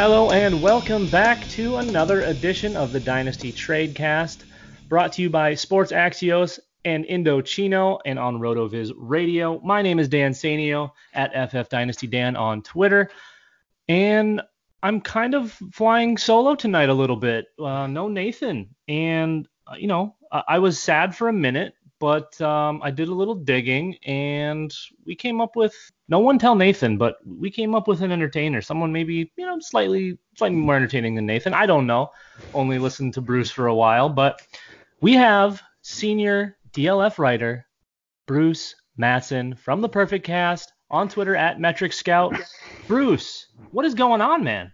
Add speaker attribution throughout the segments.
Speaker 1: Hello and welcome back to another edition of the Dynasty Tradecast, brought to you by Sports Axios and Indochino and on RotoViz Radio. My name is Dan Sanio at FF Dynasty Dan on Twitter, and I'm kind of flying solo tonight a little bit. Uh, no Nathan, and uh, you know I-, I was sad for a minute, but um, I did a little digging and we came up with no one tell Nathan, but we came up with an entertainer, someone maybe you know slightly slightly more entertaining than Nathan. I don't know, only listened to Bruce for a while, but we have senior DLF writer Bruce Matson from the Perfect Cast on Twitter at Metric Scout. Bruce, what is going on, man?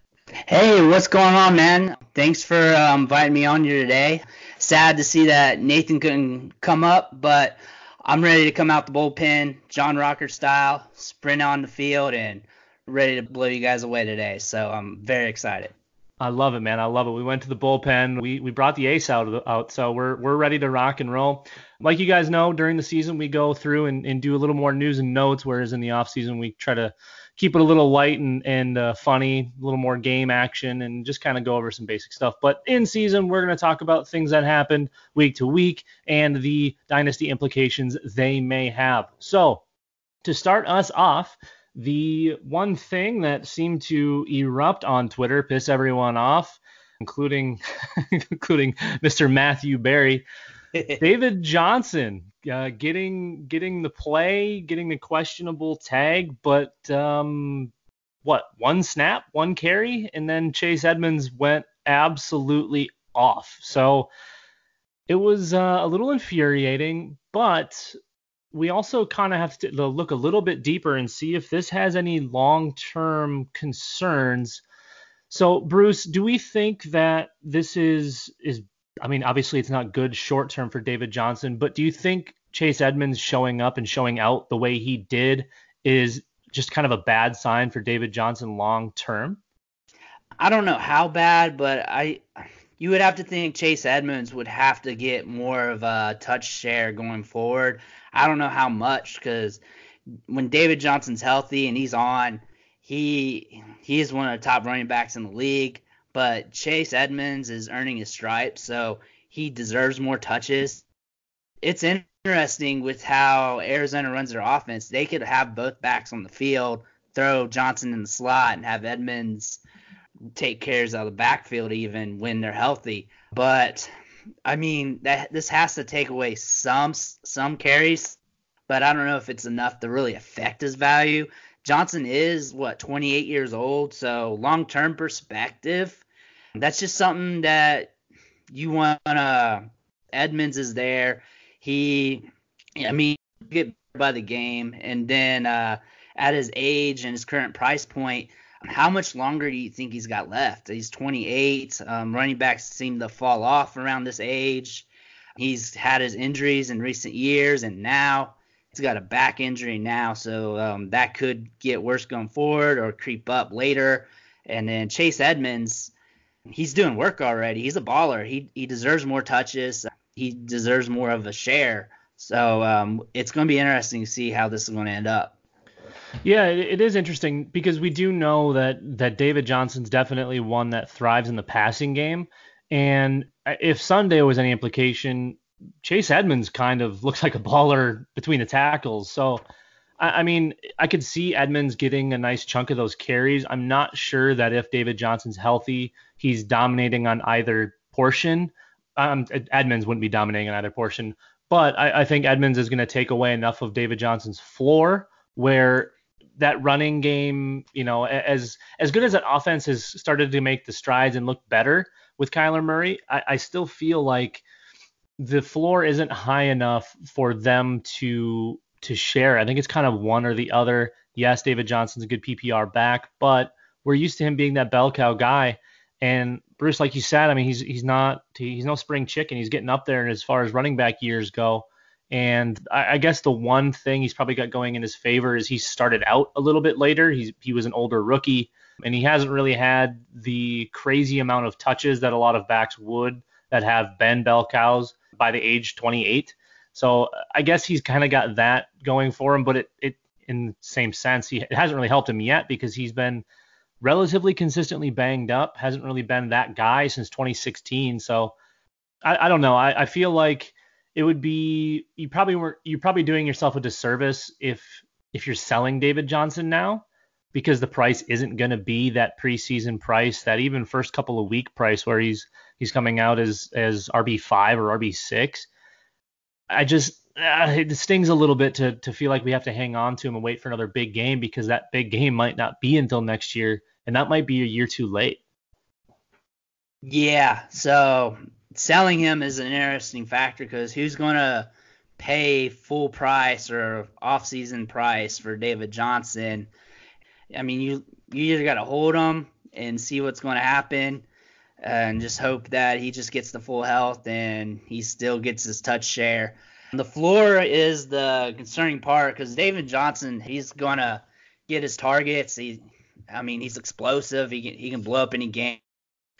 Speaker 2: Hey, what's going on, man? Thanks for uh, inviting me on here today. Sad to see that Nathan couldn't come up, but I'm ready to come out the bullpen, John Rocker style, sprint on the field, and ready to blow you guys away today. So I'm very excited.
Speaker 1: I love it, man. I love it. We went to the bullpen. We we brought the ace out the, out, so we're we're ready to rock and roll. Like you guys know, during the season we go through and, and do a little more news and notes, whereas in the off season we try to keep it a little light and and uh, funny, a little more game action, and just kind of go over some basic stuff. But in season, we're going to talk about things that happened week to week and the dynasty implications they may have. So to start us off, the one thing that seemed to erupt on Twitter, piss everyone off, including including Mr. Matthew Berry, David Johnson uh, getting getting the play, getting the questionable tag, but um, what one snap, one carry, and then Chase Edmonds went absolutely off. So it was uh, a little infuriating, but we also kind of have to look a little bit deeper and see if this has any long-term concerns. So, Bruce, do we think that this is is I mean, obviously it's not good short term for David Johnson, but do you think Chase Edmonds showing up and showing out the way he did is just kind of a bad sign for David Johnson long term?
Speaker 2: I don't know how bad, but I you would have to think Chase Edmonds would have to get more of a touch share going forward. I don't know how much because when David Johnson's healthy and he's on, he he is one of the top running backs in the league. But Chase Edmonds is earning his stripes, so he deserves more touches. It's interesting with how Arizona runs their offense. They could have both backs on the field, throw Johnson in the slot, and have Edmonds take cares of the backfield even when they're healthy. But I mean, that this has to take away some some carries, but I don't know if it's enough to really affect his value. Johnson is what 28 years old, so long-term perspective, that's just something that you want to Edmonds is there. He I mean, get by the game and then uh at his age and his current price point, how much longer do you think he's got left? He's 28. Um, running backs seem to fall off around this age. He's had his injuries in recent years, and now he's got a back injury now, so um, that could get worse going forward or creep up later. And then Chase Edmonds, he's doing work already. He's a baller. He he deserves more touches. He deserves more of a share. So um, it's going to be interesting to see how this is going to end up.
Speaker 1: Yeah, it is interesting because we do know that that David Johnson's definitely one that thrives in the passing game, and if Sunday was any implication, Chase Edmonds kind of looks like a baller between the tackles. So, I, I mean, I could see Edmonds getting a nice chunk of those carries. I'm not sure that if David Johnson's healthy, he's dominating on either portion. Um, Edmonds wouldn't be dominating on either portion, but I, I think Edmonds is going to take away enough of David Johnson's floor where that running game, you know, as as good as that offense has started to make the strides and look better with Kyler Murray, I, I still feel like the floor isn't high enough for them to to share. I think it's kind of one or the other. Yes, David Johnson's a good PPR back, but we're used to him being that bell cow guy. And Bruce, like you said, I mean, he's he's not he's no spring chicken. He's getting up there, and as far as running back years go, and I, I, guess the one thing he's probably got going in his favor is he started out a little bit later. He's, he was an older rookie, and he hasn't really had the crazy amount of touches that a lot of backs would that have been bell cows by the age 28. So I guess he's kind of got that going for him, but it, it in the same sense, he, it hasn't really helped him yet because he's been relatively consistently banged up, hasn't really been that guy since 2016. So I, I don't know. I, I feel like – it would be you probably were you're probably doing yourself a disservice if if you're selling David Johnson now because the price isn't going to be that preseason price, that even first couple of week price where he's he's coming out as as RB five or RB six. I just uh, it stings a little bit to to feel like we have to hang on to him and wait for another big game because that big game might not be until next year, and that might be a year too late.
Speaker 2: Yeah, so selling him is an interesting factor because who's going to pay full price or off-season price for David Johnson? I mean, you you either got to hold him and see what's going to happen, Uh, and just hope that he just gets the full health and he still gets his touch share. The floor is the concerning part because David Johnson, he's going to get his targets. He, I mean, he's explosive. He can, he can blow up any game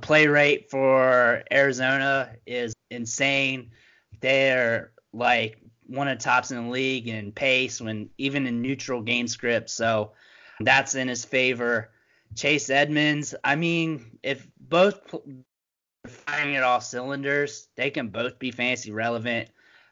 Speaker 2: play rate for Arizona is insane. They're like one of the tops in the league in pace when even in neutral game script. So that's in his favor. Chase Edmonds, I mean, if both are firing at all cylinders, they can both be fantasy relevant.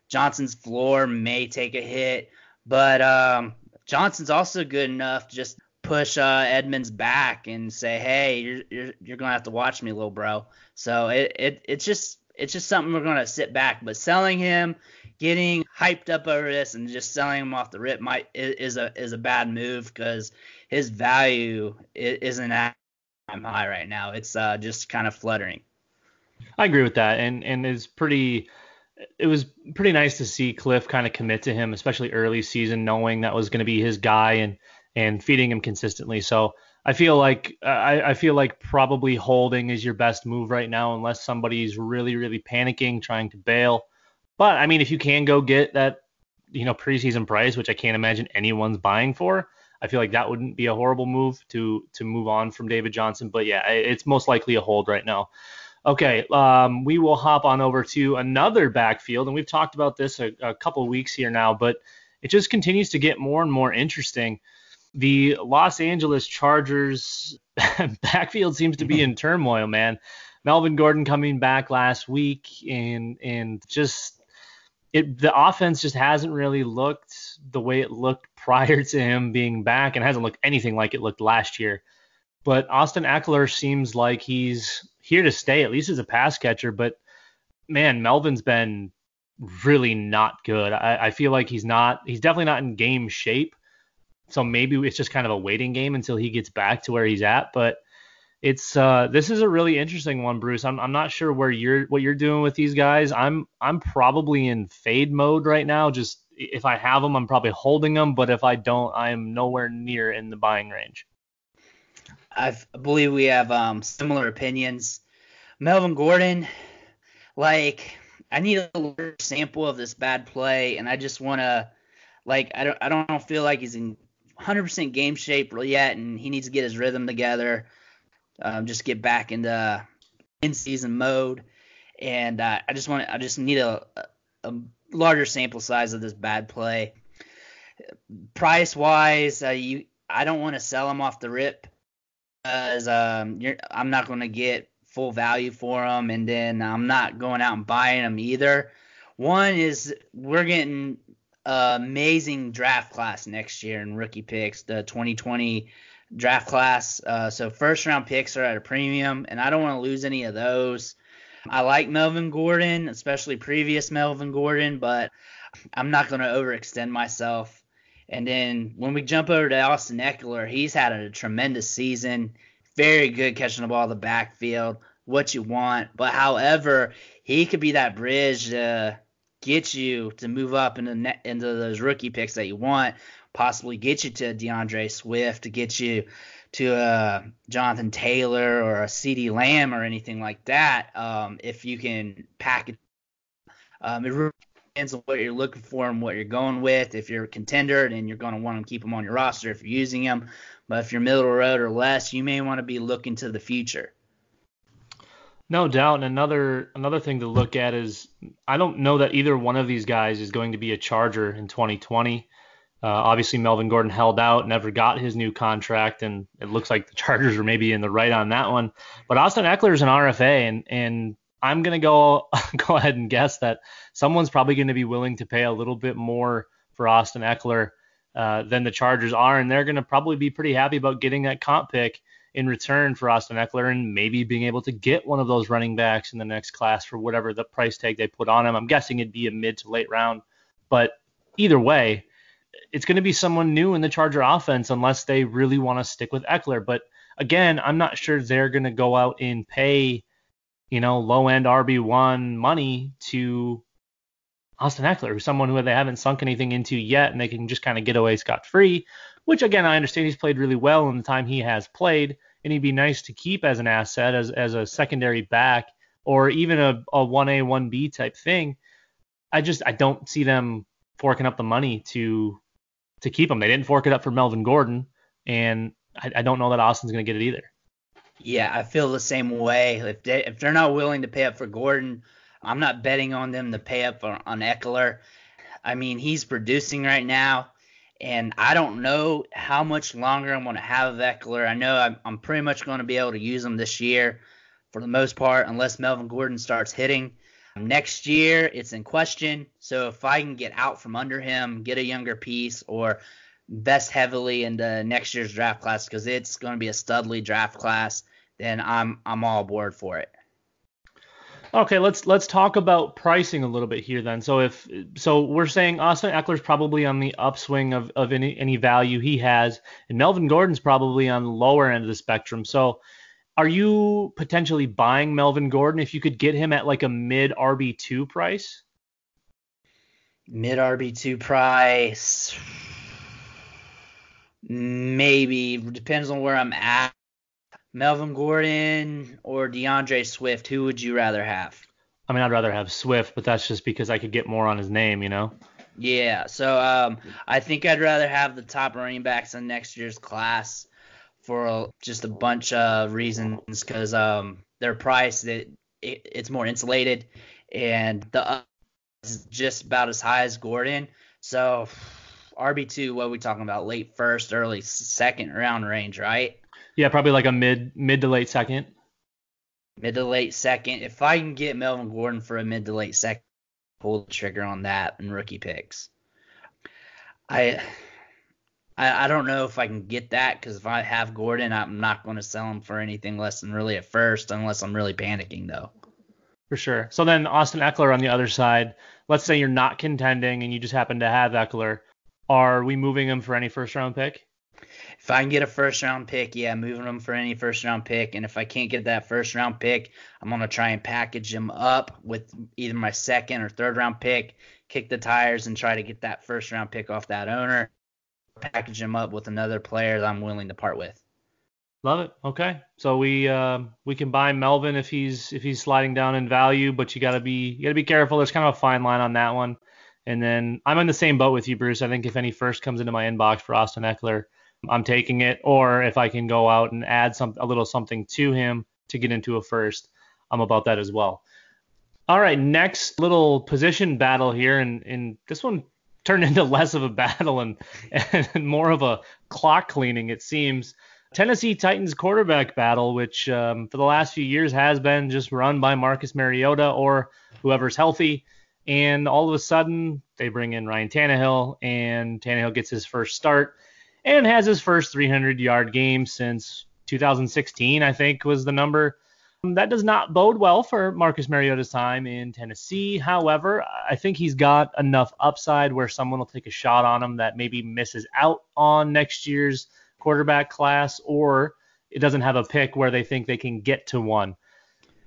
Speaker 2: Johnson's floor may take a hit, but um, Johnson's also good enough to just push uh, Edmonds back and say, "Hey, you're you're, you're gonna have to watch me, little bro." So it, it it's just it's just something we're gonna sit back. But selling him, getting hyped up over this, and just selling him off the rip might is a is a bad move because his value isn't at high right now. It's uh, just kind of fluttering.
Speaker 1: I agree with that, and and it's pretty. It was pretty nice to see Kliff kind of commit to him, especially early season, knowing that was going to be his guy and and feeding him consistently. So I feel like I, I, feel like probably holding is your best move right now, unless somebody's really really panicking trying to bail. But I mean, if you can go get that you know preseason price, which I can't imagine anyone's buying for, I feel like that wouldn't be a horrible move to to move on from David Johnson. But yeah, it's most likely a hold right now. Okay, um, we will hop on over to another backfield, and we've talked about this a, a couple weeks here now, but it just continues to get more and more interesting the Los Angeles Chargers backfield seems to be in turmoil, man. Melvin Gordon coming back last week and and just it the offense just hasn't really looked the way it looked prior to him being back and hasn't looked anything like it looked last year. But Austin Ekeler seems like he's here to stay, at least as a pass catcher. But man, Melvin's been really not good. I, I feel like he's not he's definitely not in game shape. So maybe it's just kind of a waiting game until he gets back to where he's at. But it's uh, this is a really interesting one, Bruce. I'm I'm not sure where you're what you're doing with these guys. I'm I'm probably in fade mode right now. Just if I have them, I'm probably holding them. But if I don't, I am nowhere near in the buying range.
Speaker 2: I believe we have um, similar opinions. Melvin Gordon, like I need a sample of this bad play, and I just want to, like, I don't, I don't feel like he's in 100% game shape yet, and he needs to get his rhythm together, um, just get back into in-season mode, and uh, I just want, I just need a, a larger sample size of this bad play. Price wise, uh, you, I don't want to sell him off the rip, because um, I'm not going to get full value for them, and then I'm not going out and buying them either. One is we're getting amazing draft class next year in rookie picks, the 2020 draft class. Uh, so first round picks are at a premium, and I don't want to lose any of those. I like Melvin Gordon, especially previous Melvin Gordon, but I'm not going to overextend myself. And then when we jump over to Austin Ekeler, he's had a tremendous season very good catching the ball in the backfield, what you want. But however, he could be that bridge get you to move up into into those rookie picks that you want, possibly get you to D'Andre Swift, to get you to uh, Jonathan Taylor or a CeeDee Lamb or anything like that. Um, if you can pack it, um, it really depends on what you're looking for and what you're going with. If you're a contender, then you're going to want to keep them on your roster if you're using them. But if you're middle road or less, you may want to be looking to the future.
Speaker 1: No doubt. And another another thing to look at is I don't know that either one of these guys is going to be a Charger in 2020. Uh, obviously, Melvin Gordon held out, never got his new contract, and it looks like the Chargers are maybe in the right on that one. But Austin Ekeler is an RFA, and and I'm gonna go go ahead and guess that someone's probably going to be willing to pay a little bit more for Austin Ekeler uh, than the Chargers are, and they're going to probably be pretty happy about getting that comp pick in return for Austin Ekeler and maybe being able to get one of those running backs in the next class for whatever the price tag they put on him. I'm guessing it'd be a mid to late round, but either way, it's going to be someone new in the Charger offense unless they really want to stick with Ekeler. But again, I'm not sure they're going to go out and pay, you know, low end RB1 money to Austin Ekeler, who's someone who they haven't sunk anything into yet, and they can just kind of get away scot free. Which again, I understand he's played really well in the time he has played, and he'd be nice to keep as an asset, as as a secondary back, or even a a one A one B type thing. I just I don't see them forking up the money to to keep him. They didn't fork it up for Melvin Gordon, and I, I don't know that Austin's going to get it either.
Speaker 2: Yeah, I feel the same way. If they if they're not willing to pay up for Gordon, I'm not betting on them to pay up on, on Ekeler. I mean, he's producing right now, and I don't know how much longer I'm going to have Ekeler. I know I'm, I'm pretty much going to be able to use him this year for the most part, unless Melvin Gordon starts hitting. Next year, it's in question. So if I can get out from under him, get a younger piece, or invest heavily into next year's draft class because it's going to be a studly draft class, then I'm I'm all aboard for it.
Speaker 1: Okay, let's let's talk about pricing a little bit here then. So if so, we're saying Austin Ekeler's probably on the upswing of, of any any value he has, and Melvin Gordon's probably on the lower end of the spectrum. So are you potentially buying Melvin Gordon if you could get him at like a mid RB two price?
Speaker 2: Mid RB two price, maybe depends on where I'm at. Melvin Gordon or D'Andre Swift, who would you rather have?
Speaker 1: I mean, I'd rather have Swift, but that's just because I could get more on his name, you know.
Speaker 2: Yeah, so um, I think I'd rather have the top running backs in next year's class for just a bunch of reasons because um, their price that it, it's more insulated and the is just about as high as Gordon. So RB two, what are we talking about? Late first, early second round range, right?
Speaker 1: Yeah, probably like a mid mid to late second.
Speaker 2: Mid to late second. If I can get Melvin Gordon for a mid to late second, pull the trigger on that and rookie picks. I I, I don't know if I can get that because if I have Gordon, I'm not going to sell him for anything less than really at first, unless I'm really panicking though.
Speaker 1: For sure. So then Austin Ekeler on the other side. Let's say you're not contending and you just happen to have Ekeler. Are we moving him for any first round pick?
Speaker 2: If I can get a first round pick, yeah, moving them for any first round pick. And if I can't get that first round pick, I'm gonna try and package them up with either my second or third round pick, kick the tires, and try to get that first round pick off that owner package them up with another player that I'm willing to part with.
Speaker 1: Love it. Okay, so we uh, we can buy Melvin if he's if he's sliding down in value, but you gotta be you gotta be careful. There's kind of a fine line on that one. And then I'm in the same boat with you, Bruce. I think if any first comes into my inbox for Austin Ekeler, I'm taking it. Or if I can go out and add some a little something to him to get into a first, I'm about that as well. All right, next little position battle here, and, and this one turned into less of a battle and, and more of a clock cleaning, it seems. Tennessee Titans quarterback battle, which um, for the last few years has been just run by Marcus Mariota or whoever's healthy. And all of a sudden, they bring in Ryan Tannehill, and Tannehill gets his first start and has his first 300 yard game since 2016, I think was the number. That does not bode well for Marcus Mariota's time in Tennessee. However, I think he's got enough upside where someone will take a shot on him that maybe misses out on next year's quarterback class or it doesn't have a pick where they think they can get to one.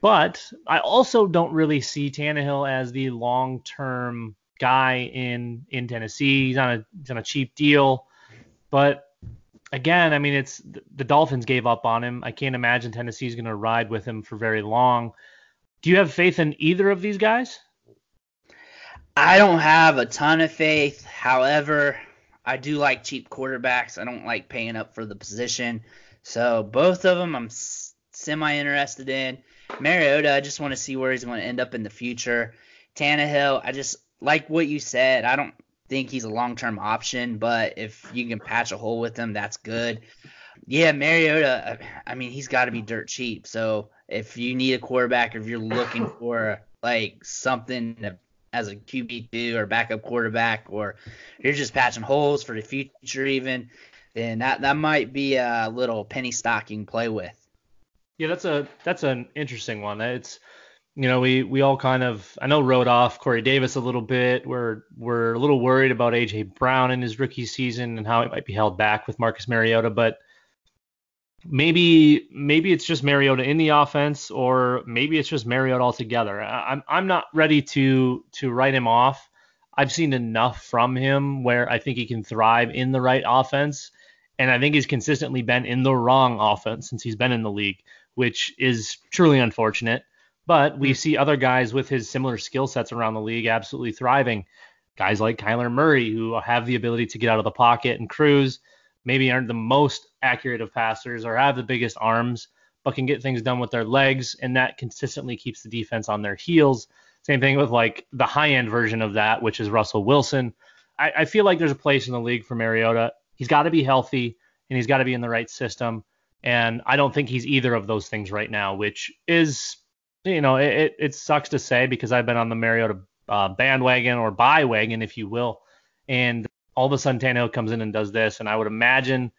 Speaker 1: But I also don't really see Tannehill as the long-term guy in in Tennessee. He's on a he's on a cheap deal, but again, I mean, it's the Dolphins gave up on him. I can't imagine Tennessee's going to ride with him for very long. Do you have faith in either of these guys?
Speaker 2: I don't have a ton of faith. However, I do like cheap quarterbacks. I don't like paying up for the position. So both of them I'm semi interested in. Mariota, I just want to see where he's going to end up in the future. Tannehill, I just like what you said. I don't think he's a long term option, but if you can patch a hole with him, that's good. Yeah, Mariota, uh, I mean, he's got to be dirt cheap. So if you need a quarterback, if you're looking for like something as a QB two or backup quarterback, or you're just patching holes for the future, even, then that that might be a little penny stocking play with.
Speaker 1: Yeah, that's a that's an interesting one. It's you know, we we all kind of I know wrote off Corey Davis a little bit. We're we're a little worried about AJ Brown in his rookie season and how he might be held back with Marcus Mariota, but maybe maybe it's just Mariota in the offense or maybe it's just Mariota altogether. I'm I'm not ready to to write him off. I've seen enough from him where I think he can thrive in the right offense and I think he's consistently been in the wrong offense since he's been in the league, which is truly unfortunate. But we see other guys with his similar skill sets around the league absolutely thriving. Guys like Kyler Murray, who have the ability to get out of the pocket and cruise, maybe aren't the most accurate of passers or have the biggest arms, but can get things done with their legs, and that consistently keeps the defense on their heels. Same thing with like the high end version of that, which is Russell Wilson. I, I feel like there's a place in the league for Mariota. He's got to be healthy and he's got to be in the right system. And I don't think he's either of those things right now, which is you know, it, it sucks to say because I've been on the Mariota uh, bandwagon or buy wagon, if you will, and all of a sudden Tannehill comes in and does this, and I would imagine,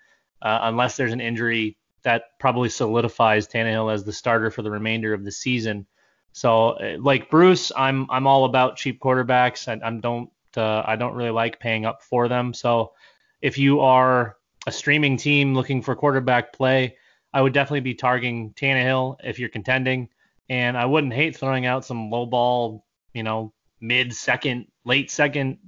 Speaker 1: uh, unless there's an injury, that probably solidifies Tannehill as the starter for the remainder of the season. So, uh, like Bruce, I'm I'm all about cheap quarterbacks. I, I don't uh, I don't really like paying up for them. So, if you are a streaming team looking for quarterback play, I would definitely be targeting Tannehill if you're contending. And I wouldn't hate throwing out some low ball, you know, mid second, late second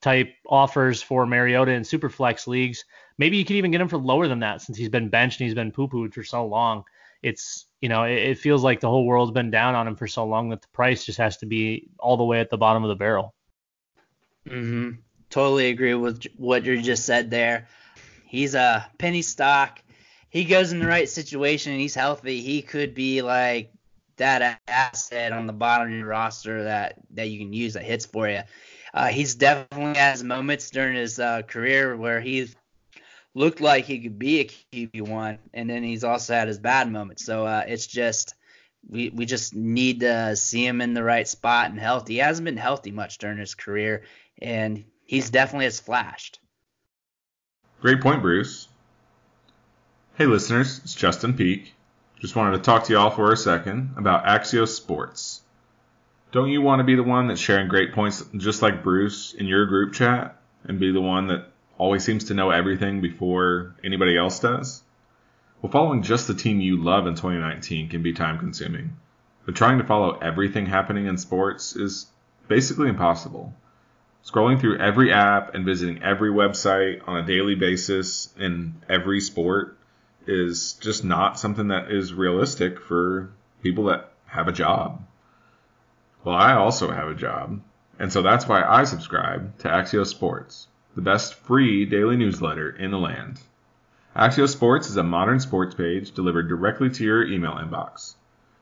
Speaker 1: type offers for Mariota in super flex leagues. Maybe you could even get him for lower than that since he's been benched and he's been poo pooed for so long. It's, you know, it, it, feels like the whole world's been down on him for so long that the price just has to be all the way at the bottom of the barrel.
Speaker 2: Mm-hmm. Totally agree with what you just said there. He's a penny stock. He goes in the right situation and he's healthy. He could be like that asset on the bottom of your roster that that you can use that hits for you. Uh, he's definitely has moments during his uh, career where he looked like he could be a QB one, and then he's also had his bad moments. So uh, it's just we we just need to see him in the right spot and healthy. He hasn't been healthy much during his career, and he's definitely has flashed.
Speaker 3: Great point, Bruce. Hey, listeners, it's Justin Peak. Just wanted to talk to y'all for a second about Axios Sports. Don't you want to be the one that's sharing great points just like Bruce in your group chat and be the one that always seems to know everything before anybody else does? Well, following just the team you love in 2019 can be time consuming, but trying to follow everything happening in sports is basically impossible. Scrolling through every app and visiting every website on a daily basis in every sport is just not something that is realistic for people that have a job. Well, I also have a job, and so that's why I subscribe to Axios Sports, the best free daily newsletter in the land. Axios Sports is a modern sports page delivered directly to your email inbox.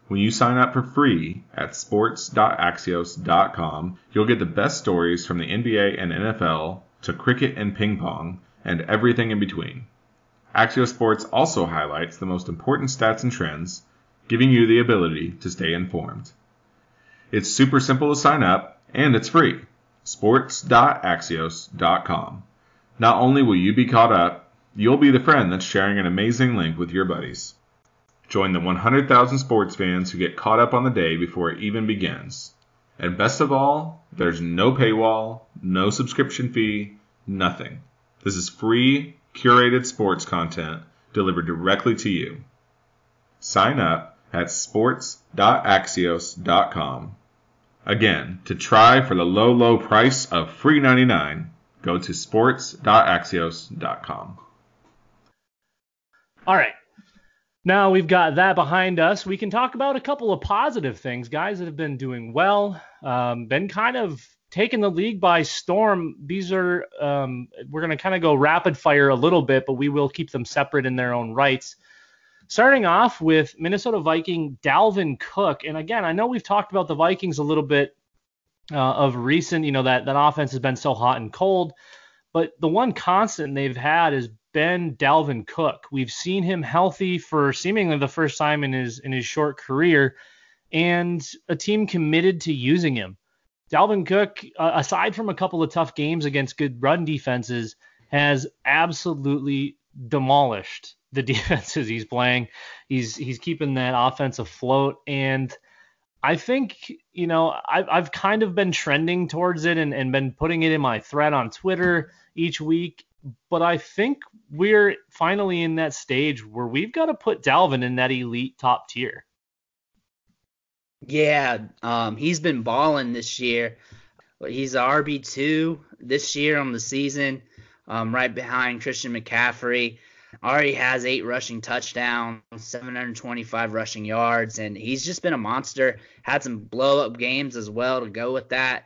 Speaker 3: When you sign up for free at sports.axios.com, you'll get the best stories from the NBA and NFL to cricket and ping pong and everything in between. Axios Sports also highlights the most important stats and trends, giving you the ability to stay informed. It's super simple to sign up, and it's free. Sports.axios.com. Not only will you be caught up, you'll be the friend that's sharing an amazing link with your buddies. Join the 100,000 sports fans who get caught up on the day before it even begins. And best of all, there's no paywall, no subscription fee, nothing. This is free curated sports content delivered directly to you. Sign up at sports.axios.com. Again, to try for the low, low price of free 99, go to sports.axios.com.
Speaker 1: All right. Now we've got that behind us. We can talk about a couple of positive things, guys that have been doing well, um, been kind of taking the league by storm. These are um, we're going to kind of go rapid fire a little bit, but we will keep them separate in their own rights. Starting off with Minnesota Viking Dalvin Cook, and again, I know we've talked about the Vikings a little bit uh, of recent. You know that that offense has been so hot and cold, but the one constant they've had is been Dalvin Cook. We've seen him healthy for seemingly the first time in his in his short career, and a team committed to using him. Dalvin Cook, uh, aside from a couple of tough games against good run defenses, has absolutely demolished the defenses he's playing. He's he's keeping that offense afloat, and I think you know I've I've kind of been trending towards it and, and been putting it in my thread on Twitter each week. But I think we're finally in that stage where we've got to put Dalvin in that elite top tier.
Speaker 2: Yeah, um, he's been balling this year. He's a RB two this year on the season, um, right behind Christian McCaffrey. Already has eight rushing touchdowns, 725 rushing yards, and he's just been a monster. Had some blow up games as well to go with that.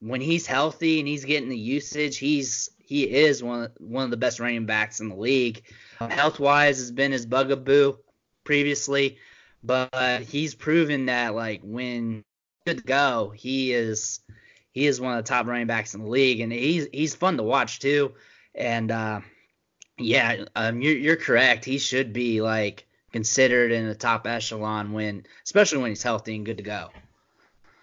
Speaker 2: When he's healthy and he's getting the usage, he's he is one of, one of the best running backs in the league. Health wise has been his bugaboo previously but he's proven that like when good to go, he is he is one of the top running backs in the league, and he's he's fun to watch too. And uh, yeah, um, you're you're correct. He should be like considered in the top echelon when, especially when he's healthy and good to go.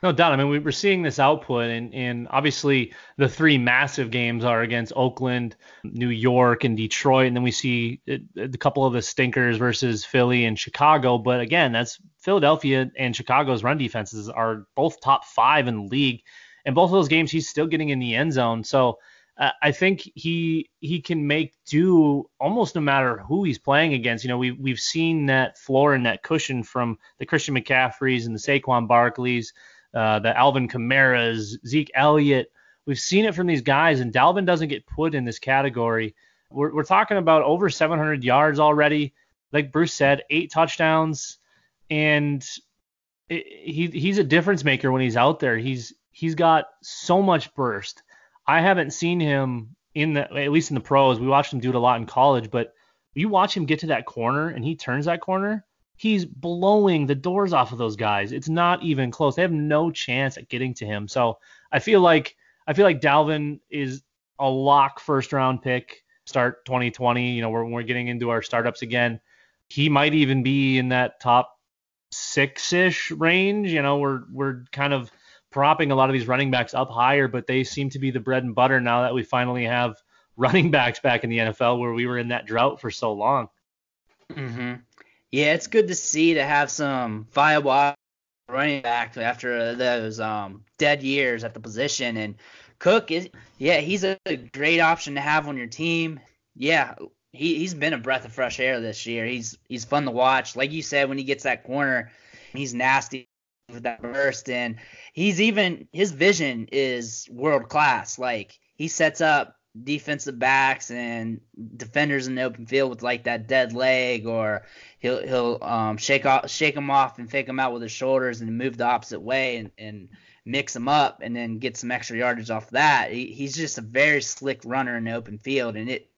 Speaker 1: No doubt. I mean, we are seeing this output, and, and obviously the three massive games are against Oakland, New York, and Detroit, and then we see a, a couple of the stinkers versus Philly and Chicago. But again, that's Philadelphia and Chicago's run defenses are both top five in the league, and both of those games he's still getting in the end zone. So uh, I think he he can make do almost no matter who he's playing against. You know, we we've seen that floor and that cushion from the Christian McCaffreys and the Saquon Barkleys uh, the Alvin Kamara's, Zeke Elliott. We've seen it from these guys, and Dalvin doesn't get put in this category. We're, we're talking about over 700 yards already. Like Bruce said, eight touchdowns, and it, he he's a difference maker when he's out there. He's he's got so much burst. I haven't seen him in the at least in the pros. We watched him do it a lot in college, but you watch him get to that corner and he turns that corner he's blowing the doors off of those guys. It's not even close. They have no chance at getting to him. So I feel like I feel like Dalvin is a lock first round pick. Start 2020. You know, we're we're getting into our startups again. He might even be in that top six ish range. You know, we're we're kind of propping a lot of these running backs up higher, but they seem to be the bread and butter now that we finally have running backs back in the NFL where we were in that drought for so long.
Speaker 2: hmm Yeah, it's good to see to have some viable running back after those um, dead years at the position. And Cook is, yeah, he's a great option to have on your team. Yeah, he he's been a breath of fresh air this year. He's he's fun to watch. Like you said, when he gets that corner, he's nasty with that burst, and he's even his vision is world class. Like he sets up defensive backs and defenders in the open field with like that dead leg, or he'll he'll um, shake off shake them off and fake them out with his shoulders and move the opposite way and and mix them up and then get some extra yardage off that. He, he's just a very slick runner in the open field, and it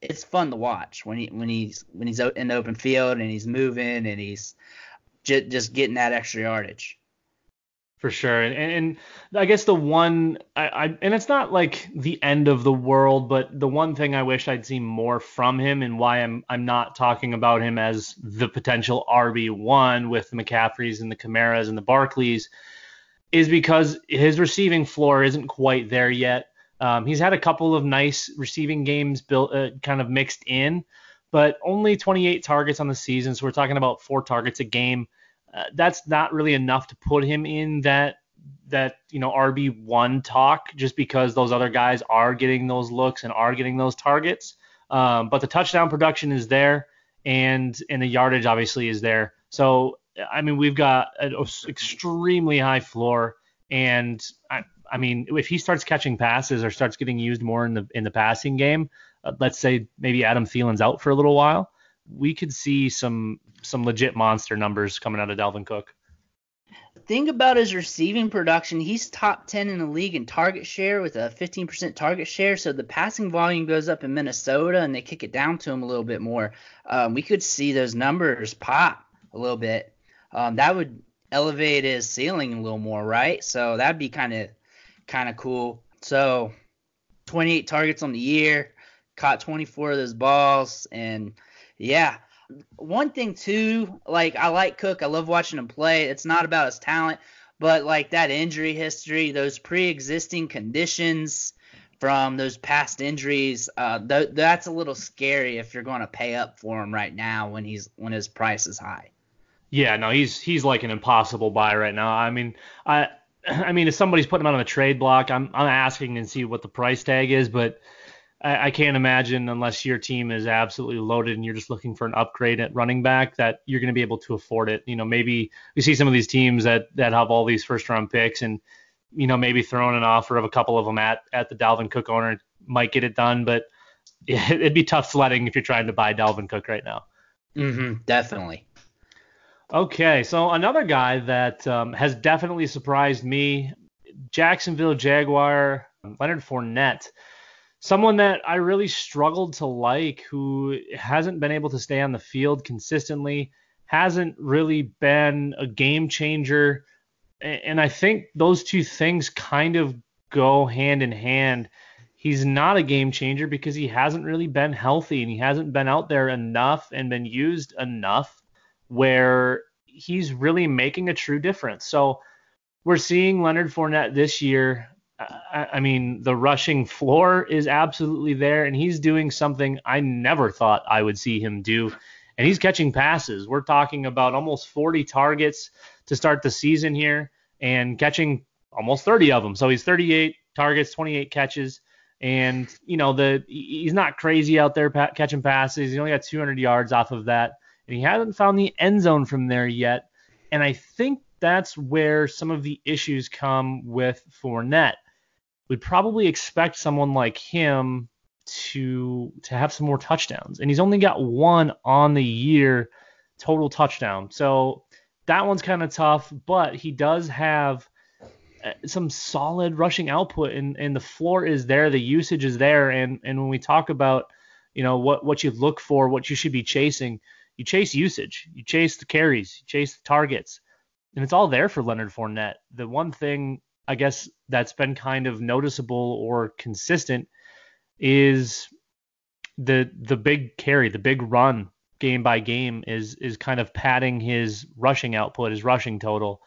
Speaker 2: it's fun to watch when he when he's when he's in the open field and he's moving and he's just just getting that extra yardage.
Speaker 1: For sure, and, and I guess the one I, I and it's not like the end of the world, but the one thing I wish I'd seen more from him, and why I'm I'm not talking about him as the potential RB one with the McCaffreys and the Kamaras and the Barkleys, is because his receiving floor isn't quite there yet. Um, he's had a couple of nice receiving games built, uh, kind of mixed in, but only 28 targets on the season. So we're talking about four targets a game. Uh, that's not really enough to put him in that that you know RB one talk, just because those other guys are getting those looks and are getting those targets. Um, but the touchdown production is there, and and the yardage obviously is there. So I mean, we've got an extremely high floor, and I, I mean, if he starts catching passes or starts getting used more in the in the passing game, uh, let's say maybe Adam Thielen's out for a little while, we could see some some legit monster numbers coming out of Dalvin Cook.
Speaker 2: Think about his receiving production. He's top 10 in the league in target share with a 15% target share. So the passing volume goes up in Minnesota and they kick it down to him a little bit more. Um, we could see those numbers pop a little bit. Um, that would elevate his ceiling a little more, right? So that'd be kind of kind of cool. So 28 targets on the year, caught 24 of those balls, and yeah. One thing too, like I like Cook. I love watching him play. It's not about his talent, but like that injury history, those pre-existing conditions from those past injuries, uh, th- that's a little scary if you're going to pay up for him right now when he's when his price is high.
Speaker 1: Yeah, no, he's he's like an impossible buy right now. I mean, I I mean, if somebody's putting him on a trade block, I'm I'm asking and see what the price tag is, but I, I, can't imagine unless your team is absolutely loaded and you're just looking for an upgrade at running back that you're going to be able to afford it. You know, maybe we see some of these teams that that have all these first round picks and you know maybe throwing an offer of a couple of them at at the Dalvin Cook owner might get it done, but it'd be tough sledding if you're trying to buy Dalvin Cook right now.
Speaker 2: Mm-hmm, definitely.
Speaker 1: Okay, so another guy that um, has definitely surprised me, Jacksonville Jaguar, Leonard Fournette, someone that I really struggled to like, who hasn't been able to stay on the field consistently, hasn't really been a game changer, and I think those two things kind of go hand in hand. He's not a game changer because he hasn't really been healthy and he hasn't been out there enough and been used enough where he's really making a true difference. So we're seeing Leonard Fournette this year. I, I, mean, the rushing floor is absolutely there, and he's doing something I never thought I would see him do. And he's catching passes. We're talking about almost 40 targets to start the season here and catching almost 30 of them. So he's 38 targets, 28 catches. And, you know, the he's not crazy out there pa- catching passes. He only got 200 yards off of that and he hasn't found the end zone from there yet. And I think that's where some of the issues come with Fournette. We'd probably expect someone like him to to have some more touchdowns, and he's only got one on the year total touchdown. So that one's kind of tough, but he does have uh, some solid rushing output, and, and the floor is there, the usage is there, and and when we talk about you know what what you look for, what you should be chasing, you chase usage, you chase the carries, you chase the targets, and it's all there for Leonard Fournette. The one thing I guess that's been kind of noticeable or consistent is the the big carry, the big run game by game is is kind of padding his rushing output, his rushing total,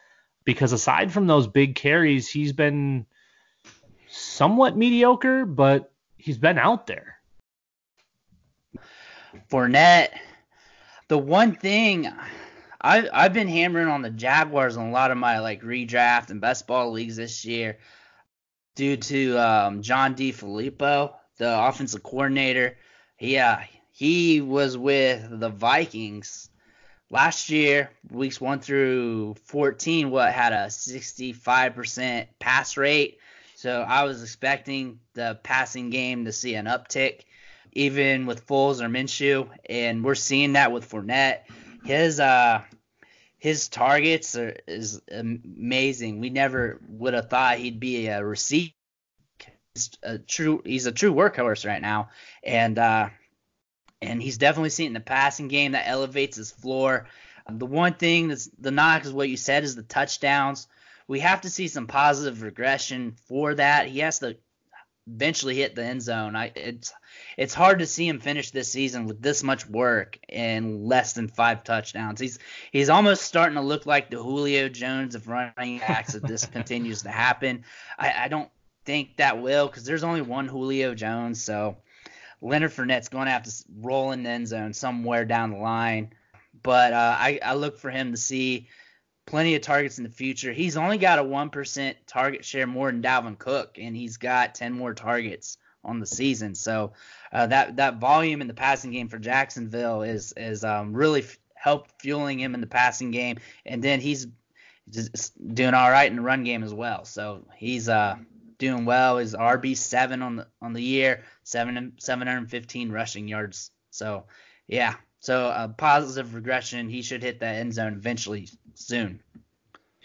Speaker 1: because aside from those big carries, he's been somewhat mediocre, but he's been out there.
Speaker 2: Fournette, the one thing I I've been hammering on the Jaguars in a lot of my like redraft and best ball leagues this year due to um, John DeFilippo, the offensive coordinator. Yeah, he was with the Vikings last year, weeks one through 14. What had a 65% pass rate. So I was expecting the passing game to see an uptick, even with Foles or Minshew, and we're seeing that with Fournette. His uh his targets are is amazing. We never would have thought he'd be a receiver. He's a true he's a true workhorse right now, and uh, and he's definitely seen in the passing game that elevates his floor. The one thing that's the knock is what you said is the touchdowns. We have to see some positive regression for that. He has to eventually hit the end zone. I it's it's hard to see him finish this season with this much work and less than five touchdowns. He's he's almost starting to look like the Julio Jones of running backs if this continues to happen. I, I don't think that will because there's only one Julio Jones, so Leonard Fournette's going to have to roll in the end zone somewhere down the line. But uh, I, I look for him to see plenty of targets in the future. He's only got a 1% target share more than Dalvin Cook, and he's got 10 more targets on the season. So uh, that that volume in the passing game for Jacksonville is is um, really f- help fueling him in the passing game, and then he's just doing all right in the run game as well. So he's uh doing well. He's RB seven on the on the year, seven seven hundred fifteen rushing yards. So yeah, so a positive regression. He should hit that end zone eventually soon.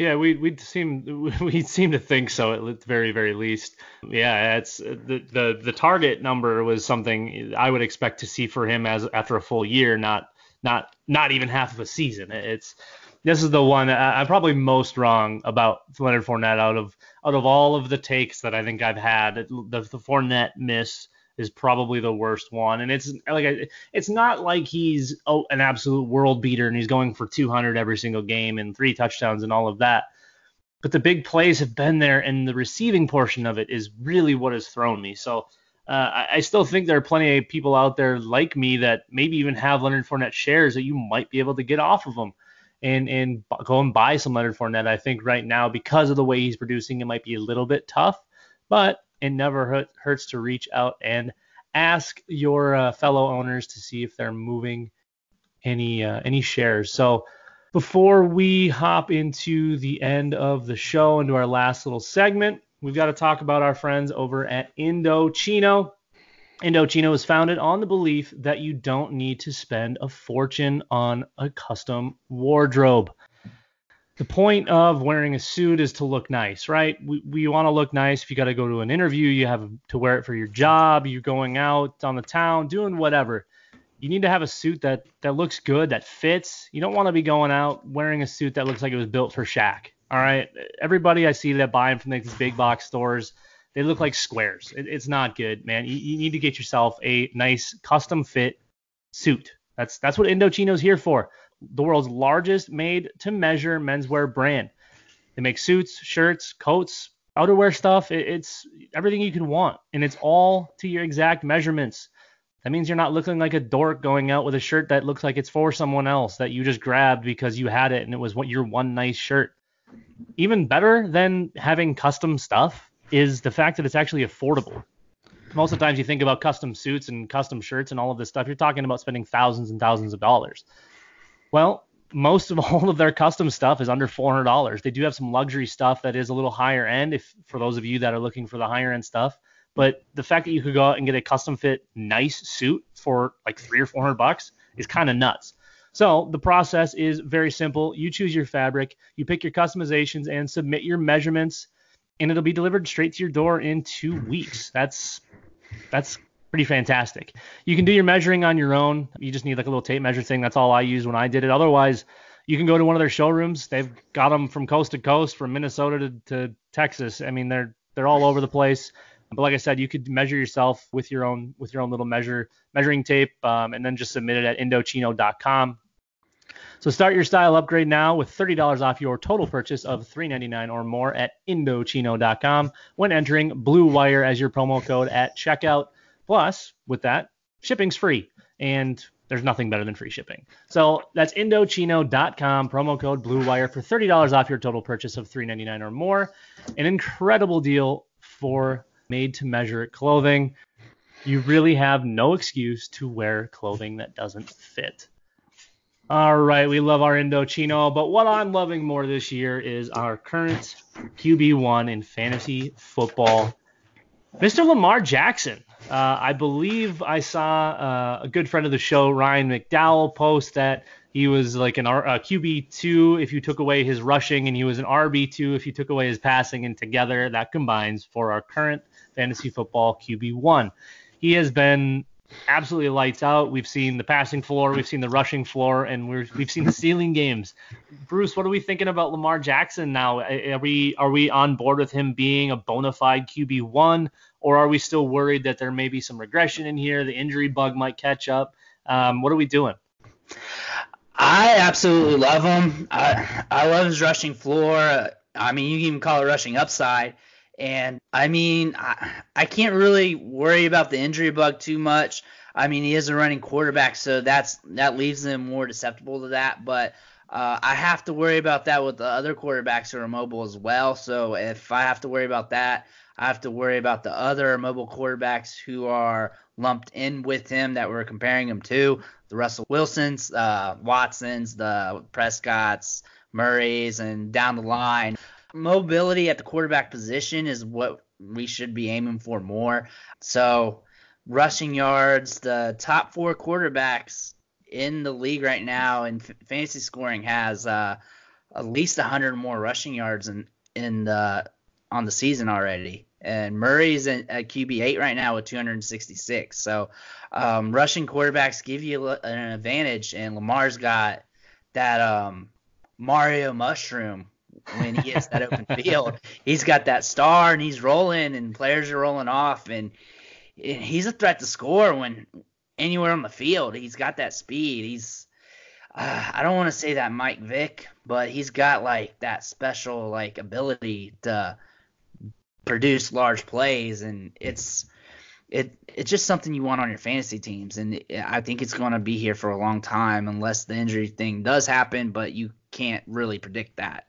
Speaker 1: Yeah, we we seem we seem to think so at the very very least. Yeah, it's the the the target number was something I would expect to see for him as after a full year, not not not even half of a season. It's this is the one I, am probably most wrong about Leonard Fournette out of out of all of the takes that I think I've had. The the Fournette miss is probably the worst one. And it's like it's not like he's oh, an absolute world beater and he's going for 200 every single game and three touchdowns and all of that. But the big plays have been there, and the receiving portion of it is really what has thrown me. So uh, I, I, still think there are plenty of people out there like me that maybe even have Leonard Fournette shares that you might be able to get off of them and and go and buy some Leonard Fournette. I think right now because of the way he's producing, it might be a little bit tough, but it never hurts to reach out and ask your uh, fellow owners to see if they're moving any uh, any shares. So before we hop into the end of the show into our last little segment, we've got to talk about our friends over at Indochino. Indochino is founded on the belief that you don't need to spend a fortune on a custom wardrobe the point of wearing a suit is to look nice, right? We, we want to look nice. If you got to go to an interview, you have to wear it for your job. You're going out on the town, doing whatever. You need to have a suit that that looks good, that fits. You don't want to be going out wearing a suit that looks like it was built for Shaq. All right, everybody I see that buying from these big box stores, they look like squares. It, it's not good, man. You, you need to get yourself a nice custom fit suit. That's that's what Indochino's here for the world's largest made to measure menswear brand. They make suits, shirts, coats, outerwear stuff. it's everything you can want, and it's all to your exact measurements. That means you're not looking like a dork going out with a shirt that looks like it's for someone else that you just grabbed because you had it and it was what your one nice shirt. Even better than having custom stuff is the fact that it's actually affordable. Most of the times you think about custom suits and custom shirts and all of this stuff, you're talking about spending thousands and thousands of dollars. Well, most of all of their custom stuff is under $400. They do have some luxury stuff that is a little higher end if for those of you that are looking for the higher end stuff. But the fact that you could go out and get a custom fit nice suit for like 3 or 400 bucks is kind of nuts. So, the process is very simple. You choose your fabric, you pick your customizations and submit your measurements and it'll be delivered straight to your door in 2 weeks. That's that's pretty fantastic. You can do your measuring on your own. You just need like a little tape measure thing. That's all I use when I did it. Otherwise, you can go to one of their showrooms. They've got them from coast to coast, from Minnesota to, to Texas. I mean, they're they're all over the place. But like I said, you could measure yourself with your own with your own little measure measuring tape, um, and then just submit it at Indochino.com. So start your style upgrade now with $30 off your total purchase of $3.99 or more at Indochino.com when entering Blue Wire as your promo code at checkout. Plus, with that, shipping's free, and there's nothing better than free shipping. So that's Indochino.com, promo code Blue Wire for $30 off your total purchase of $3.99 or more. An incredible deal for made-to-measure clothing. You really have no excuse to wear clothing that doesn't fit. All right, we love our Indochino, but what I'm loving more this year is our current QB1 in fantasy football, Mr. Lamar Jackson. Uh, I believe I saw uh, a good friend of the show, Ryan McDowell, post that he was like an R- QB2 if you took away his rushing, and he was an RB2 if you took away his passing, and together that combines for our current fantasy football QB1. He has been absolutely lights out. We've seen the passing floor, we've seen the rushing floor, and we have seen the ceiling games. Bruce, what are we thinking about Lamar Jackson now? Are we are we on board with him being a bona fide QB one, or are we still worried that there may be some regression in here? The injury bug might catch up. Um, what are we doing?
Speaker 2: I absolutely love him. I I love his rushing floor. I mean, you can even call it rushing upside. And I mean, I, I can't really worry about the injury bug too much. I mean, he is a running quarterback, so that's that leaves him more susceptible to that. But uh, I have to worry about that with the other quarterbacks who are mobile as well. So if I have to worry about that, I have to worry about the other mobile quarterbacks who are lumped in with him that we're comparing him to the Russell Wilsons, uh, Watsons, the Prescotts, Murrays, and down the line mobility at the quarterback position is what we should be aiming for more. So, rushing yards, the top four quarterbacks in the league right now in f- fantasy scoring has uh, at least 100 more rushing yards in in the on the season already. And Murray's at QB eight right now with 266. So um, rushing quarterbacks give you an advantage, and Lamar's got that um, Mario mushroom when he gets that open field. He's got that star and he's rolling and players are rolling off and, and he's a threat to score when anywhere on the field. He's got that speed. He's uh, I don't want to say that Mike Vick, but he's got like that special like ability to produce large plays and it's it it's just something you want on your fantasy teams and I think it's going to be here for a long time unless the injury thing does happen, but you can't really predict that.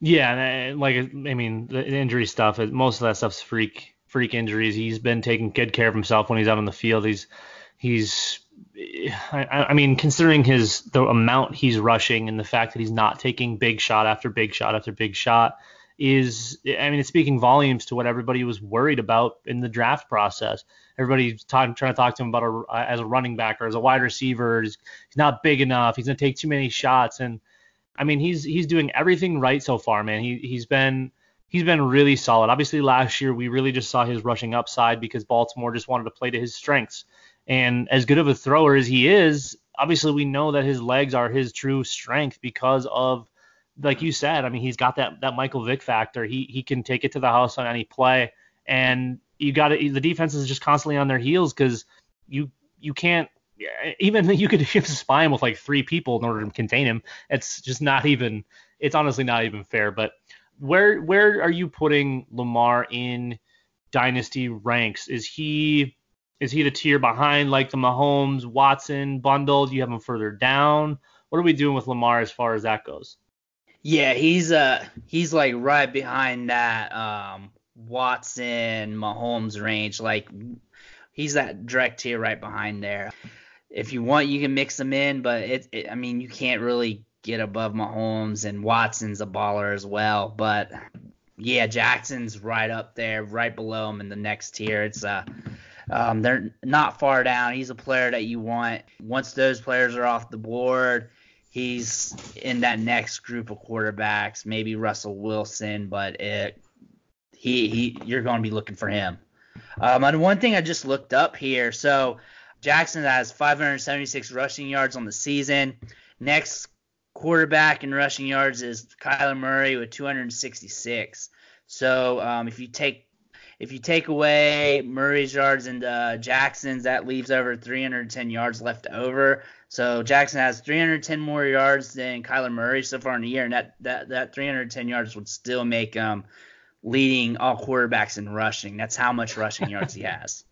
Speaker 1: Yeah, and uh, like I mean, the injury stuff, most of that stuff's freak freak injuries. He's been taking good care of himself when he's out on the field. He's he's I, I, mean, considering his the amount he's rushing and the fact that he's not taking big shot after big shot after big shot is, I mean, it's speaking volumes to what everybody was worried about in the draft process. Everybody's trying to talk to him about a, uh, as a running back or as a wide receiver. He's, he's not big enough. He's gonna take too many shots and I mean, he's he's doing everything right so far, man. He he's been he's been really solid. Obviously, last year we really just saw his rushing upside because Baltimore just wanted to play to his strengths. And as good of a thrower as he is, obviously we know that his legs are his true strength because of like you said, I mean, he's got that that Michael Vick factor. He he can take it to the house on any play, and you got to the defense is just constantly on their heels because you you can't even you could have spy him with like three people in order to contain him. It's just not even. It's honestly not even fair. But where where are you putting Lamar in dynasty ranks? Is he is he the tier behind like the Mahomes, Watson bundle? Do you have him further down? What are we doing with Lamar as far as that goes?
Speaker 2: Yeah, he's uh he's like right behind that um Watson Mahomes range. Like he's that direct tier right behind there if you want, you can mix them in, but it, it, I mean, you can't really get above Mahomes and Watson's a baller as well. But yeah, Jackson's right up there, right below him in the next tier. It's uh, um, they're not far down. He's a player that you want. Once those players are off the board, he's in that next group of quarterbacks. Maybe Russell Wilson, but it, he he, you're going to be looking for him. Um, and one thing I just looked up here, so Jackson has 576 rushing yards on the season. Next quarterback in rushing yards is Kyler Murray with 266. So um, if you take if you take away Murray's yards and uh, Jackson's, that leaves over 310 yards left over. So Jackson has 310 more yards than Kyler Murray so far in the year, and that that, that 310 yards would still make him um, leading all quarterbacks in rushing. That's how much rushing yards he has.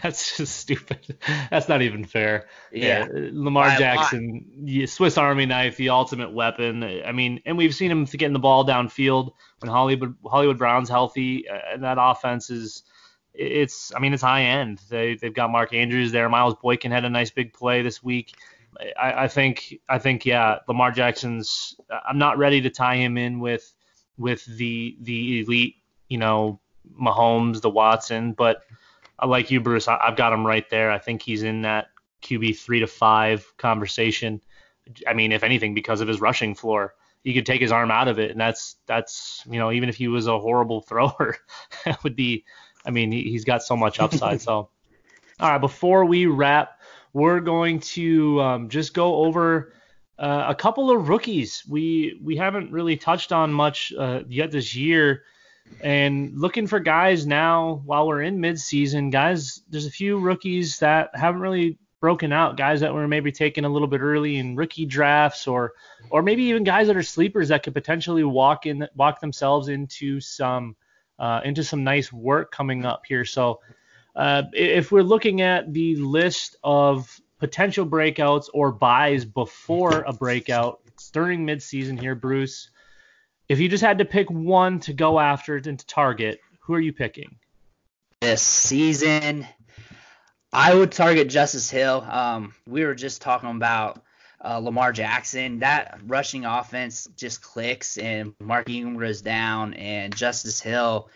Speaker 1: That's just stupid. That's not even fair.
Speaker 2: Yeah.
Speaker 1: yeah Lamar Jackson, Swiss Army knife, the ultimate weapon. I mean, and we've seen him getting the ball downfield when Hollywood Hollywood Brown's healthy, uh, and that offense is. It's, I mean, it's high end. They they've got Mark Andrews there. Miles Boykin had a nice big play this week. I, I think, I think, yeah, Lamar Jackson's. I'm not ready to tie him in with with the the elite, you know, Mahomes, the Watson, but like you, Bruce, I, have got him right there. I think he's in that QB three to five conversation. I mean, if anything, because of his rushing floor, he could take his arm out of it, and that's that's you know, even if he was a horrible thrower, that would be. I mean, he, he's got so much upside. so, all right, before we wrap, we're going to um, just go over. Uh, a couple of rookies we we haven't really touched on much uh, yet this year and looking for guys now while we're in midseason. Guys, there's a few rookies that haven't really broken out. Guys that were maybe taken a little bit early in rookie drafts, or or maybe even guys that are sleepers that could potentially walk in walk themselves into some uh, into some nice work coming up here. So uh, if we're looking at the list of potential breakouts or buys before a breakout during midseason here, Bruce. If you just had to pick one to go after and to target, who are you picking?
Speaker 2: This season, I would target Justice Hill. Um, we were just talking about uh, Lamar Jackson. That rushing offense just clicks, and Mark Ingram goes down, and Justice Hill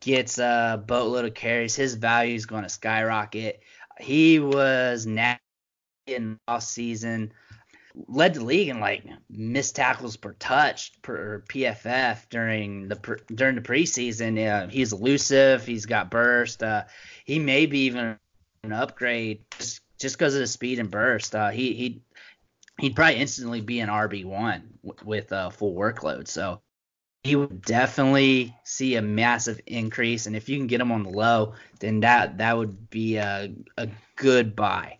Speaker 2: gets a boatload of carries. His value is going to skyrocket. He was now in off season led the league in like missed tackles per touch per PFF during the during the preseason. Uh, he's elusive. He's got burst. Uh, he may be even an upgrade just just because of the speed and burst. Uh, he he he'd probably instantly be an RB one w- with a full workload. So he would definitely see a massive increase. And if you can get him on the low, then that that would be a a good buy.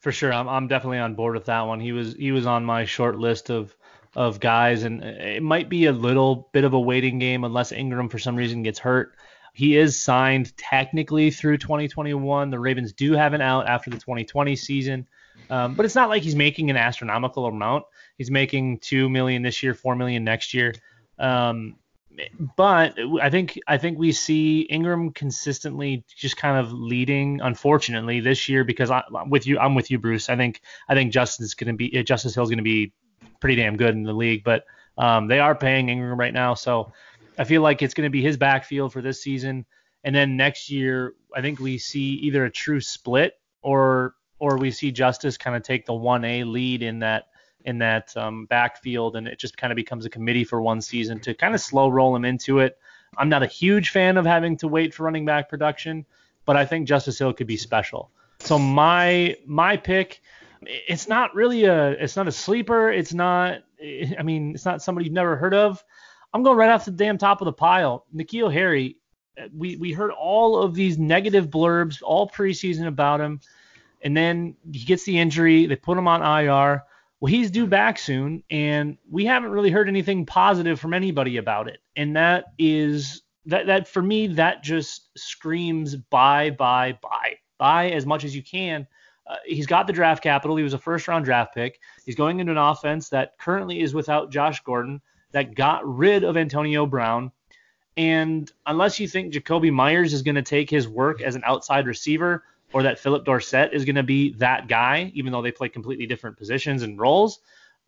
Speaker 1: For sure, I'm I'm definitely on board with that one. He was he was on my short list of of guys, and it might be a little bit of a waiting game unless Ingram for some reason gets hurt. He is signed technically through 2021. The Ravens do have an out after the 2020 season, um, but it's not like he's making an astronomical amount. He's making two million this year, four million next year. Um, but I think I think we see Ingram consistently just kind of leading, unfortunately, this year because I, with you. I'm with you, Bruce. I think I think Justin's to be Justice Hill's going to be pretty damn good in the league, but um, they are paying Ingram right now, so I feel like it's going to be his backfield for this season, and then next year I think we see either a true split or or we see Justice kind of take the 1A lead in that in that um, backfield, and it just kind of becomes a committee for one season to kind of slow roll him into it. I'm not a huge fan of having to wait for running back production, but I think Justice Hill could be special. So my my pick, it's not really a it's not a sleeper. It's not I mean it's not somebody you've never heard of. I'm going right off the damn top of the pile. N'Keal Harry. We we heard all of these negative blurbs all preseason about him, and then he gets the injury. They put him on IR. Well, he's due back soon, and we haven't really heard anything positive from anybody about it. And that is that that for me that just screams buy, buy, buy, buy as much as you can. Uh, he's got the draft capital. He was a first round draft pick. He's going into an offense that currently is without Josh Gordon, that got rid of Antonio Brown. And unless you think Jakobi Meyers is going to take his work as an outside receiver, or that Phillip Dorsett is going to be that guy, even though they play completely different positions and roles.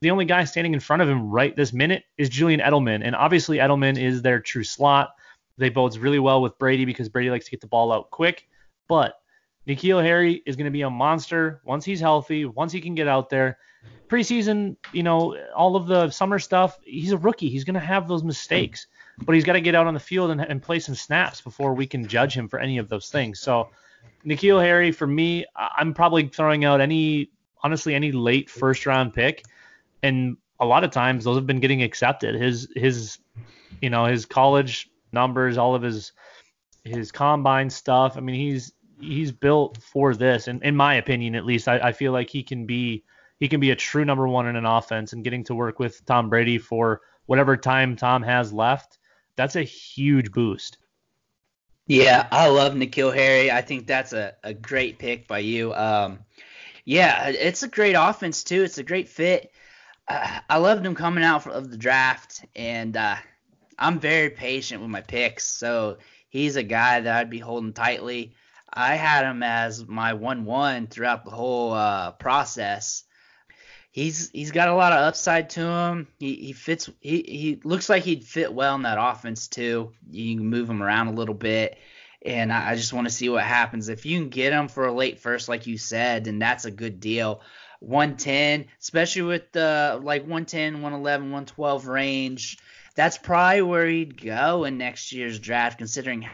Speaker 1: The only guy standing in front of him right this minute is Julian Edelman. And obviously, Edelman is their true slot. They bodes really well with Brady because Brady likes to get the ball out quick. But N'Keal Harry is going to be a monster once he's healthy, once he can get out there. Preseason, you know, all of the summer stuff, he's a rookie. He's going to have those mistakes, but he's got to get out on the field and, and play some snaps before we can judge him for any of those things. So N'Keal Harry, for me, I'm probably throwing out any, honestly, any late first round pick. And a lot of times those have been getting accepted. His, his, you know, his college numbers, all of his, his combine stuff. I mean, he's he's built for this, and in my opinion, at least, I, I feel like he can be he can be a true number one in an offense. And getting to work with Tom Brady for whatever time Tom has left, that's a huge boost.
Speaker 2: Yeah, I love N'Keal Harry. I think that's a, a great pick by you. Um, yeah, it's a great offense too. It's a great fit. Uh, I loved him coming out of the draft, and uh, I'm very patient with my picks. So he's a guy that I'd be holding tightly. I had him as my one-one throughout the whole uh, process. He's he's got a lot of upside to him. He he fits. He he looks like he'd fit well in that offense too. You can move him around a little bit, and I, I just want to see what happens. If you can get him for a late first, like you said, then that's a good deal. 110, especially with the like 110, 111, 112 range. That's probably where he'd go in next year's draft, considering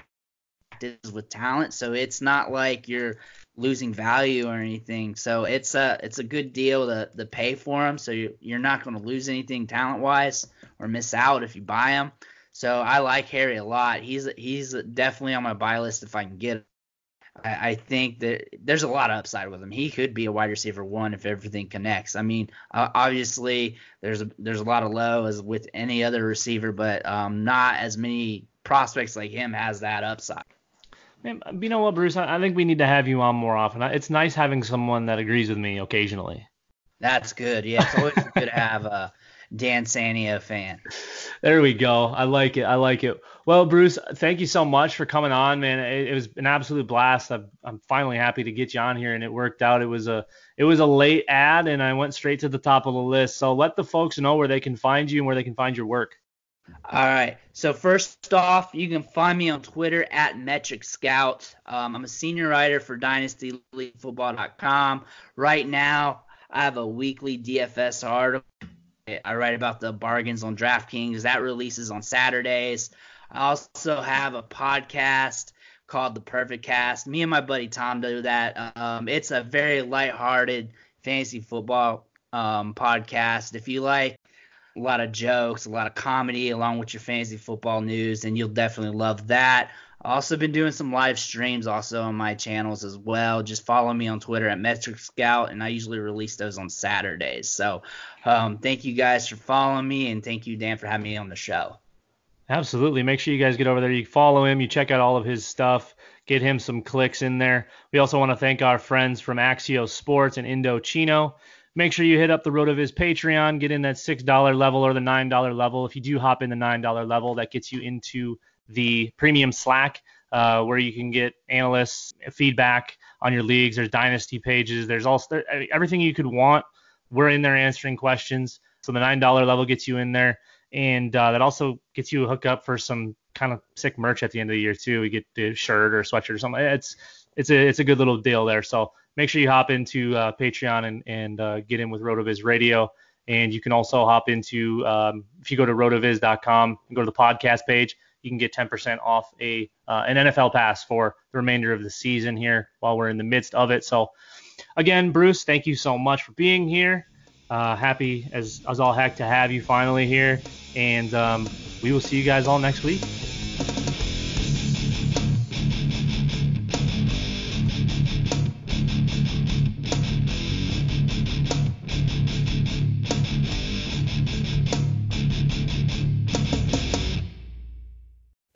Speaker 2: with talent. So it's not like you're losing value or anything. So it's a it's a good deal to, to pay for him. So you, you're not going to lose anything talent wise or miss out if you buy him. So I like Harry a lot. He's he's definitely on my buy list if I can get him. I, think that there's a lot of upside with him. He could be a wide receiver one if everything connects. I mean, obviously there's a there's a lot of low as with any other receiver, but um, not as many prospects like him has that upside.
Speaker 1: Man, you know what, Bruce? I think we need to have you on more often. It's nice having someone that agrees with me occasionally.
Speaker 2: That's good. Yeah, it's always good to have a Dan Sania fan.
Speaker 1: There we go. I like it. I like it. Well, Bruce, thank you so much for coming on, man. It, it was an absolute blast. I'm, I'm finally happy to get you on here, and it worked out. It was a it was a late ad, and I went straight to the top of the list. So let the folks know where they can find you and where they can find your work.
Speaker 2: All right. So first off, you can find me on Twitter at Metric Scout. Um, I'm a senior writer for DynastyLeagueFootball.com. Right now, I have a weekly DFS article. I write about the bargains on DraftKings. That releases on Saturdays. I also have a podcast called The Perfect Cast. Me and my buddy Tom do that. Um, it's a very lighthearted fantasy football um, podcast. If you like a lot of jokes, a lot of comedy, along with your fantasy football news, and you'll definitely love that. Also been doing some live streams also on my channels as well. Just follow me on Twitter at Metric Scout, and I usually release those on Saturdays. So um, thank you guys for following me, and thank you Dan for having me on the show.
Speaker 1: Absolutely. Make sure you guys get over there. You follow him. You check out all of his stuff. Get him some clicks in there. We also want to thank our friends from Axios Sports and Indochino make sure you hit up the RotoViz Patreon, get in that $6 level or the $9 level. If you do hop in the $9 level, that gets you into the premium Slack uh, where you can get analysts feedback on your leagues. There's dynasty pages. There's also everything you could want. We're in there answering questions. So the $9 level gets you in there. And uh, that also gets you a hookup for some kind of sick merch at the end of the year too. We get the shirt or sweatshirt or something. It's it's a it's a good little deal there. So make sure you hop into uh, Patreon and, and uh, get in with RotoViz Radio. And you can also hop into, um, if you go to rotoviz.com and go to the podcast page, you can get 10% off a uh, an NFL pass for the remainder of the season here while we're in the midst of it. So, again, Bruce, thank you so much for being here. Uh, happy as, as all heck to have you finally here. And um, we will see you guys all next week.